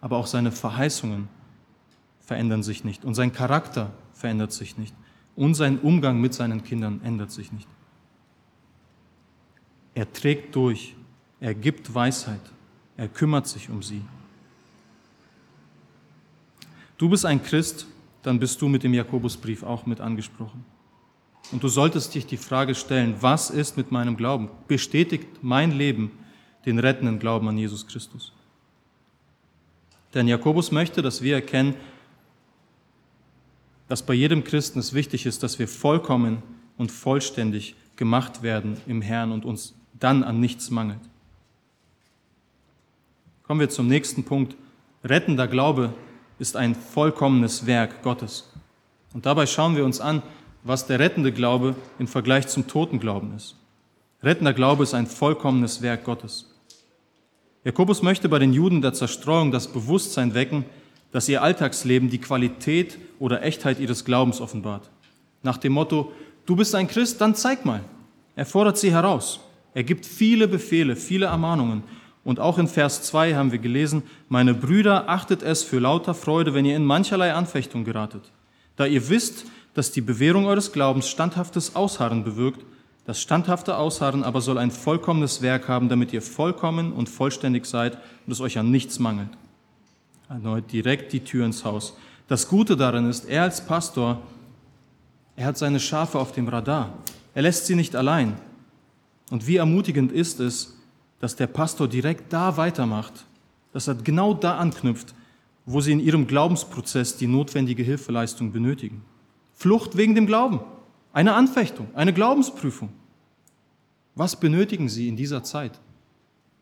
Aber auch seine Verheißungen verändern sich nicht und sein Charakter verändert sich nicht und sein Umgang mit seinen Kindern ändert sich nicht. Er trägt durch, er gibt Weisheit, er kümmert sich um sie. Du bist ein Christ, dann bist du mit dem Jakobusbrief auch mit angesprochen. Und du solltest dich die Frage stellen, was ist mit meinem Glauben? Bestätigt mein Leben den rettenden Glauben an Jesus Christus? Denn Jakobus möchte, dass wir erkennen, dass bei jedem Christen es wichtig ist, dass wir vollkommen und vollständig gemacht werden im Herrn und uns dann an nichts mangelt. Kommen wir zum nächsten Punkt. Rettender Glaube ist ein vollkommenes Werk Gottes. Und dabei schauen wir uns an, was der rettende Glaube im Vergleich zum toten Glauben ist. Rettender Glaube ist ein vollkommenes Werk Gottes. Jakobus möchte bei den Juden der Zerstreuung das Bewusstsein wecken, dass ihr Alltagsleben die Qualität oder Echtheit ihres Glaubens offenbart. Nach dem Motto, du bist ein Christ, dann zeig mal. Er fordert sie heraus. Er gibt viele Befehle, viele Ermahnungen. Und auch in Vers 2 haben wir gelesen, meine Brüder, achtet es für lauter Freude, wenn ihr in mancherlei Anfechtung geratet, da ihr wisst, dass die Bewährung eures Glaubens standhaftes Ausharren bewirkt. Das standhafte Ausharren aber soll ein vollkommenes Werk haben, damit ihr vollkommen und vollständig seid und es euch an nichts mangelt. Erneut direkt die Tür ins Haus. Das Gute darin ist, er als Pastor, er hat seine Schafe auf dem Radar. Er lässt sie nicht allein. Und wie ermutigend ist es, dass der Pastor direkt da weitermacht, dass er genau da anknüpft, wo sie in ihrem Glaubensprozess die notwendige Hilfeleistung benötigen. Flucht wegen dem Glauben, eine Anfechtung, eine Glaubensprüfung. Was benötigen Sie in dieser Zeit?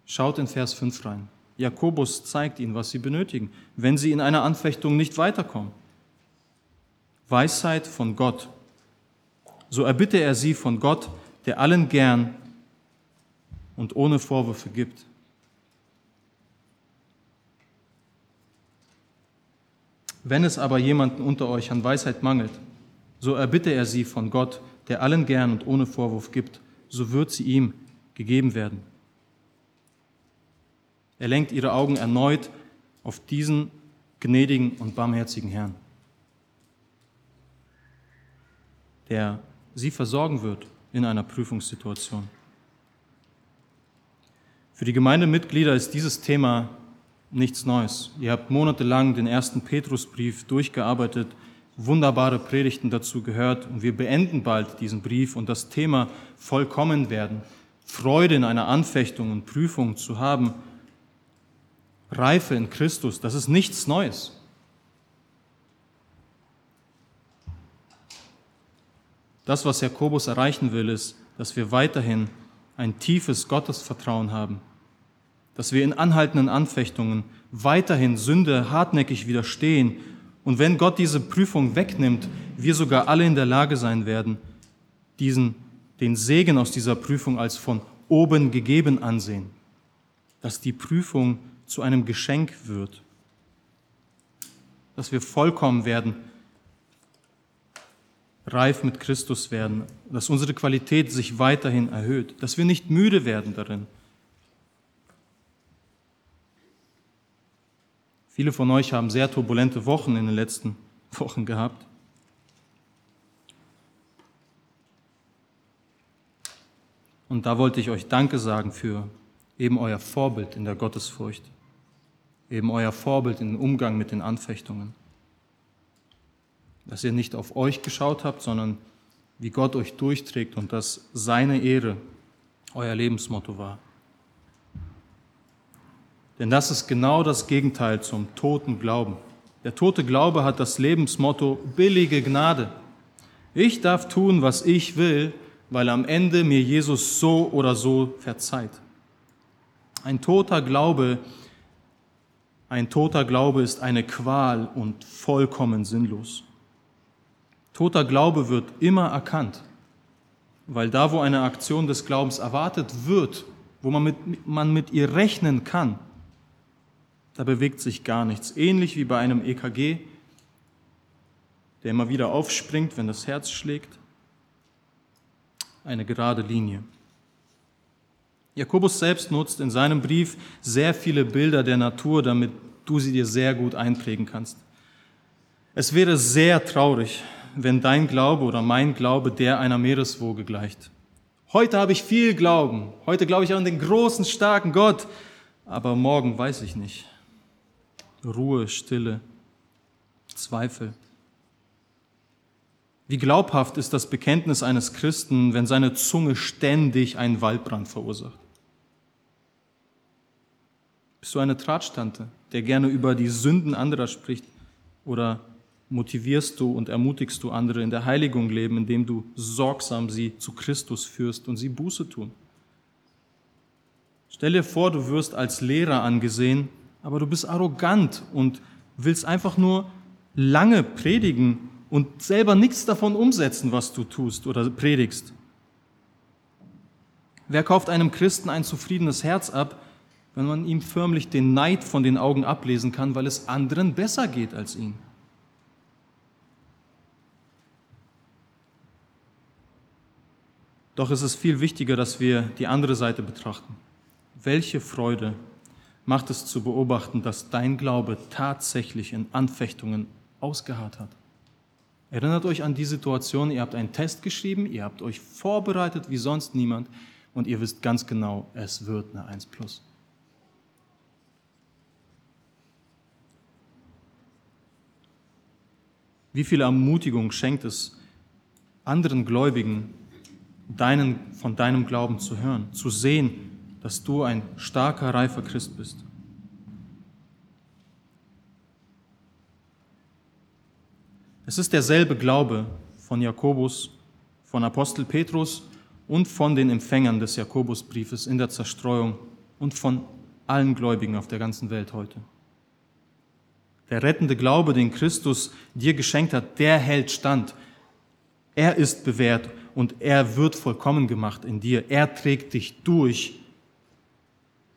Schaut in Vers 5 rein. Jakobus zeigt ihnen, was sie benötigen, wenn sie in einer Anfechtung nicht weiterkommen. Weisheit von Gott. So erbitte er sie von Gott, der allen gern und ohne Vorwürfe gibt. Wenn es aber jemanden unter euch an Weisheit mangelt, so erbitte er sie von Gott, der allen gern und ohne Vorwurf gibt, so wird sie ihm gegeben werden. Er lenkt ihre Augen erneut auf diesen gnädigen und barmherzigen Herrn, der sie versorgen wird in einer Prüfungssituation. Für die Gemeindemitglieder ist dieses Thema nichts Neues. Ihr habt monatelang den ersten Petrusbrief durchgearbeitet, wunderbare Predigten dazu gehört und wir beenden bald diesen Brief und das Thema vollkommen werden, Freude in einer Anfechtung und Prüfung zu haben, Reife in Christus, das ist nichts Neues. Das, was Jakobus erreichen will, ist, dass wir weiterhin ein tiefes Gottesvertrauen haben, dass wir in anhaltenden Anfechtungen weiterhin Sünde hartnäckig widerstehen. Und wenn Gott diese Prüfung wegnimmt, wir sogar alle in der Lage sein werden, diesen, den Segen aus dieser Prüfung als von oben gegeben ansehen, dass die Prüfung zu einem Geschenk wird, dass wir vollkommen werden, reif mit Christus werden, dass unsere Qualität sich weiterhin erhöht, dass wir nicht müde werden darin. Viele von euch haben sehr turbulente Wochen in den letzten Wochen gehabt. Und da wollte ich euch Danke sagen für eben euer Vorbild in der Gottesfurcht eben euer Vorbild im Umgang mit den Anfechtungen. Dass ihr nicht auf euch geschaut habt, sondern wie Gott euch durchträgt und dass seine Ehre euer Lebensmotto war. Denn das ist genau das Gegenteil zum toten Glauben. Der tote Glaube hat das Lebensmotto billige Gnade. Ich darf tun, was ich will, weil am Ende mir Jesus so oder so verzeiht. Ein toter Glaube ein toter Glaube ist eine Qual und vollkommen sinnlos. Toter Glaube wird immer erkannt, weil da, wo eine Aktion des Glaubens erwartet wird, wo man mit, man mit ihr rechnen kann, da bewegt sich gar nichts. Ähnlich wie bei einem EKG, der immer wieder aufspringt, wenn das Herz schlägt. Eine gerade Linie. Jakobus selbst nutzt in seinem Brief sehr viele Bilder der Natur, damit du sie dir sehr gut einprägen kannst. Es wäre sehr traurig, wenn dein Glaube oder mein Glaube der einer Meereswoge gleicht. Heute habe ich viel Glauben, heute glaube ich an den großen, starken Gott, aber morgen weiß ich nicht. Ruhe, Stille, Zweifel. Wie glaubhaft ist das Bekenntnis eines Christen, wenn seine Zunge ständig einen Waldbrand verursacht? Bist du eine Tratstante, der gerne über die Sünden anderer spricht? Oder motivierst du und ermutigst du andere in der Heiligung leben, indem du sorgsam sie zu Christus führst und sie Buße tun? Stell dir vor, du wirst als Lehrer angesehen, aber du bist arrogant und willst einfach nur lange predigen und selber nichts davon umsetzen, was du tust oder predigst. Wer kauft einem Christen ein zufriedenes Herz ab, wenn man ihm förmlich den Neid von den Augen ablesen kann, weil es anderen besser geht als ihm. Doch es ist viel wichtiger, dass wir die andere Seite betrachten. Welche Freude macht es zu beobachten, dass dein Glaube tatsächlich in Anfechtungen ausgeharrt hat? Erinnert euch an die Situation, ihr habt einen Test geschrieben, ihr habt euch vorbereitet wie sonst niemand und ihr wisst ganz genau, es wird eine 1 plus. Wie viel Ermutigung schenkt es anderen Gläubigen, deinen, von deinem Glauben zu hören, zu sehen, dass du ein starker, reifer Christ bist. Es ist derselbe Glaube von Jakobus, von Apostel Petrus und von den Empfängern des Jakobusbriefes in der Zerstreuung und von allen Gläubigen auf der ganzen Welt heute. Der rettende Glaube, den Christus dir geschenkt hat, der hält stand. Er ist bewährt und er wird vollkommen gemacht in dir. Er trägt dich durch,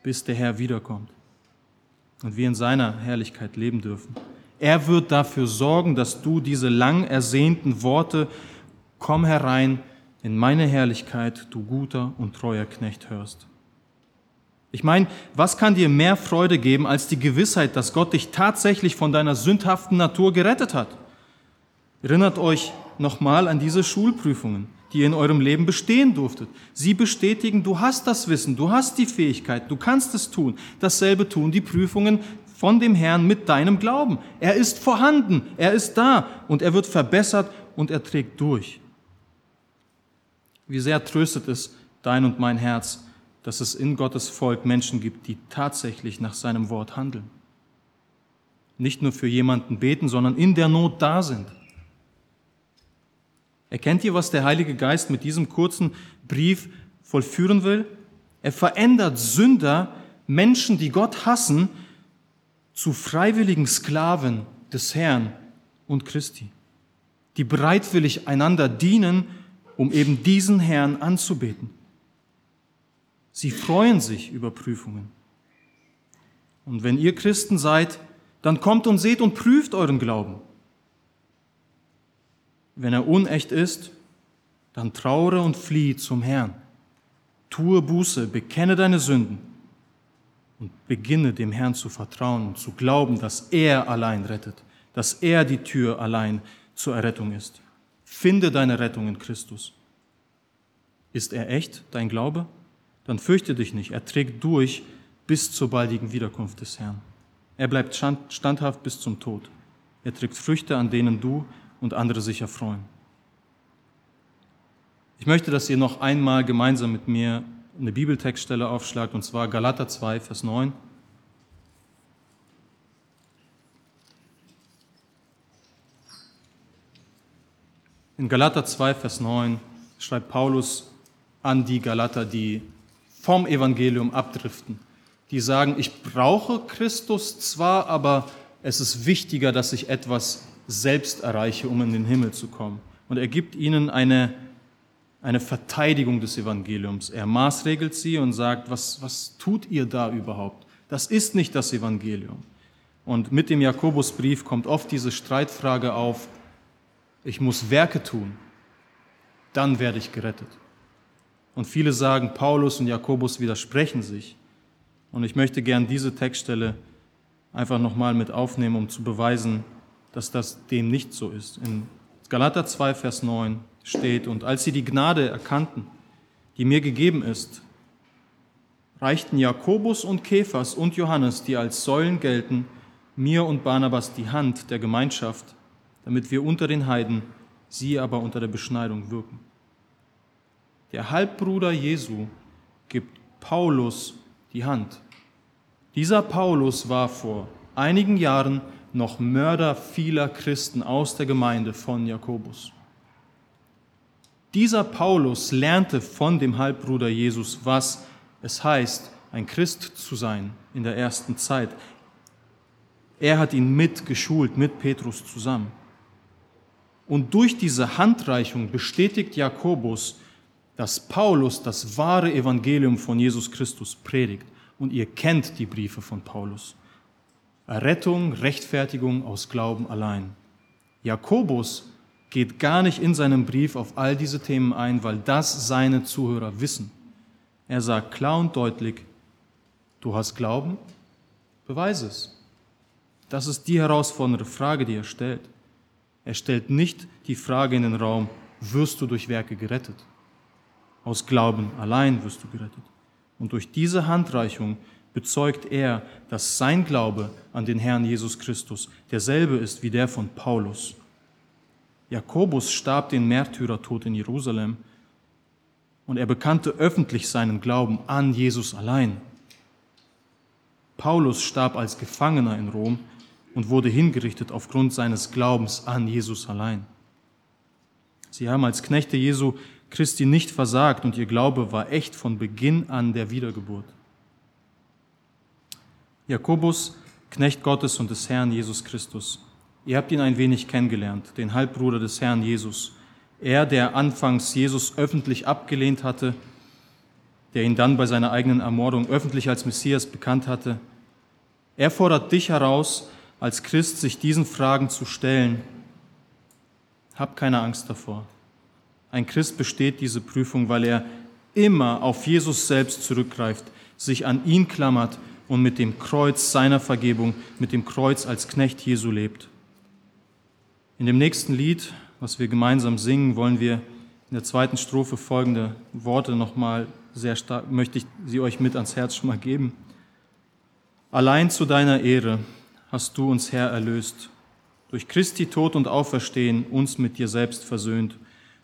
bis der Herr wiederkommt und wir in seiner Herrlichkeit leben dürfen. Er wird dafür sorgen, dass du diese lang ersehnten Worte, komm herein in meine Herrlichkeit, du guter und treuer Knecht hörst. Ich meine, was kann dir mehr Freude geben als die Gewissheit, dass Gott dich tatsächlich von deiner sündhaften Natur gerettet hat? Erinnert euch nochmal an diese Schulprüfungen, die ihr in eurem Leben bestehen durftet. Sie bestätigen, du hast das Wissen, du hast die Fähigkeit, du kannst es tun. Dasselbe tun die Prüfungen von dem Herrn mit deinem Glauben. Er ist vorhanden, er ist da und er wird verbessert und er trägt durch. Wie sehr tröstet es dein und mein Herz, dass es in Gottes Volk Menschen gibt, die tatsächlich nach seinem Wort handeln. Nicht nur für jemanden beten, sondern in der Not da sind. Erkennt ihr, was der Heilige Geist mit diesem kurzen Brief vollführen will? Er verändert Sünder, Menschen, die Gott hassen, zu freiwilligen Sklaven des Herrn und Christi, die bereitwillig einander dienen, um eben diesen Herrn anzubeten. Sie freuen sich über Prüfungen. Und wenn ihr Christen seid, dann kommt und seht und prüft euren Glauben. Wenn er unecht ist, dann traure und flieh zum Herrn. Tue Buße, bekenne deine Sünden und beginne dem Herrn zu vertrauen und zu glauben, dass er allein rettet, dass er die Tür allein zur Errettung ist. Finde deine Rettung in Christus. Ist er echt, dein Glaube? dann fürchte dich nicht. Er trägt durch bis zur baldigen Wiederkunft des Herrn. Er bleibt standhaft bis zum Tod. Er trägt Früchte, an denen du und andere sich erfreuen. Ich möchte, dass ihr noch einmal gemeinsam mit mir eine Bibeltextstelle aufschlagt, und zwar Galater 2, Vers 9. In Galater 2, Vers 9 schreibt Paulus an die Galater, die vom Evangelium abdriften, die sagen, ich brauche Christus zwar, aber es ist wichtiger, dass ich etwas selbst erreiche, um in den Himmel zu kommen. Und er gibt ihnen eine, eine Verteidigung des Evangeliums. Er maßregelt sie und sagt, was, was tut ihr da überhaupt? Das ist nicht das Evangelium. Und mit dem Jakobusbrief kommt oft diese Streitfrage auf, ich muss Werke tun, dann werde ich gerettet. Und viele sagen, Paulus und Jakobus widersprechen sich. Und ich möchte gern diese Textstelle einfach nochmal mit aufnehmen, um zu beweisen, dass das dem nicht so ist. In Galater 2, Vers 9 steht, und als sie die Gnade erkannten, die mir gegeben ist, reichten Jakobus und Kephas und Johannes, die als Säulen gelten, mir und Barnabas die Hand der Gemeinschaft, damit wir unter den Heiden, sie aber unter der Beschneidung wirken. Der Halbbruder Jesu gibt Paulus die Hand. Dieser Paulus war vor einigen Jahren noch Mörder vieler Christen aus der Gemeinde von Jakobus. Dieser Paulus lernte von dem Halbbruder Jesus, was es heißt, ein Christ zu sein in der ersten Zeit. Er hat ihn mitgeschult, mit Petrus zusammen. Und durch diese Handreichung bestätigt Jakobus, dass Paulus das wahre Evangelium von Jesus Christus predigt. Und ihr kennt die Briefe von Paulus. Errettung, Rechtfertigung aus Glauben allein. Jakobus geht gar nicht in seinem Brief auf all diese Themen ein, weil das seine Zuhörer wissen. Er sagt klar und deutlich, du hast Glauben, beweise es. Das ist die herausfordernde Frage, die er stellt. Er stellt nicht die Frage in den Raum, wirst du durch Werke gerettet? Aus Glauben allein wirst du gerettet. Und durch diese Handreichung bezeugt er, dass sein Glaube an den Herrn Jesus Christus derselbe ist wie der von Paulus. Jakobus starb den Märtyrertod in Jerusalem und er bekannte öffentlich seinen Glauben an Jesus allein. Paulus starb als Gefangener in Rom und wurde hingerichtet aufgrund seines Glaubens an Jesus allein. Sie haben als Knechte Jesu Christi nicht versagt und ihr Glaube war echt von Beginn an der Wiedergeburt. Jakobus, Knecht Gottes und des Herrn Jesus Christus. Ihr habt ihn ein wenig kennengelernt, den Halbbruder des Herrn Jesus. Er, der anfangs Jesus öffentlich abgelehnt hatte, der ihn dann bei seiner eigenen Ermordung öffentlich als Messias bekannt hatte. Er fordert dich heraus, als Christ sich diesen Fragen zu stellen. Hab keine Angst davor. Ein Christ besteht diese Prüfung, weil er immer auf Jesus selbst zurückgreift, sich an ihn klammert und mit dem Kreuz seiner Vergebung, mit dem Kreuz als Knecht Jesu lebt. In dem nächsten Lied, was wir gemeinsam singen, wollen wir in der zweiten Strophe folgende Worte nochmal sehr stark, möchte ich sie euch mit ans Herz schon mal geben. Allein zu deiner Ehre hast du uns Herr erlöst, durch Christi Tod und Auferstehen uns mit dir selbst versöhnt.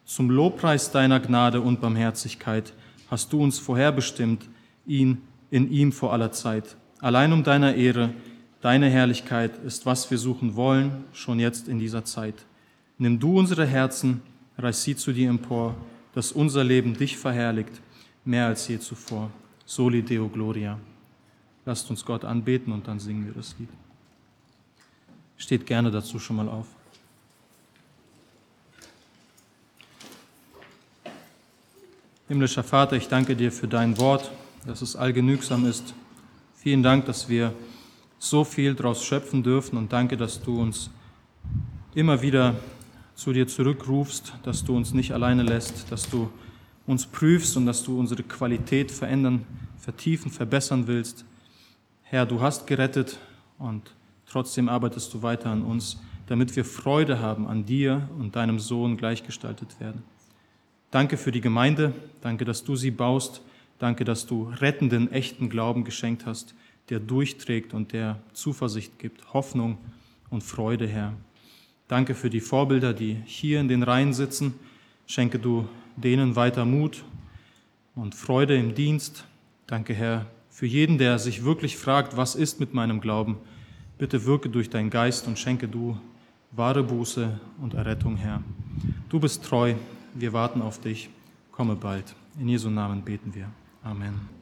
Zum Lobpreis deiner Gnade und Barmherzigkeit hast du uns vorherbestimmt, ihn in ihm vor aller Zeit. Allein um deiner Ehre, deine Herrlichkeit ist, was wir suchen wollen, schon jetzt in dieser Zeit. Nimm du unsere Herzen, reiß sie zu dir empor, dass unser Leben dich verherrlicht, mehr als je zuvor. Soli Deo Gloria. Lasst uns Gott anbeten und dann singen wir das Lied. Steht gerne dazu schon mal auf. Himmlischer Vater, ich danke dir für dein Wort dass es allgenügsam ist. Vielen Dank, dass wir so viel daraus schöpfen dürfen und danke, dass du uns immer wieder zu dir zurückrufst, dass du uns nicht alleine lässt, dass du uns prüfst und dass du unsere Qualität verändern, vertiefen, verbessern willst. Herr, du hast gerettet und trotzdem arbeitest du weiter an uns, damit wir Freude haben an dir und deinem Sohn gleichgestaltet werden. Danke für die Gemeinde, danke, dass du sie baust Danke, dass du rettenden, echten Glauben geschenkt hast, der durchträgt und der Zuversicht gibt, Hoffnung und Freude, Herr. Danke für die Vorbilder, die hier in den Reihen sitzen. Schenke du denen weiter Mut und Freude im Dienst. Danke, Herr, für jeden, der sich wirklich fragt, was ist mit meinem Glauben. Bitte wirke durch deinen Geist und schenke du wahre Buße und Errettung, Herr. Du bist treu, wir warten auf dich. Komme bald. In Jesu Namen beten wir. Amen.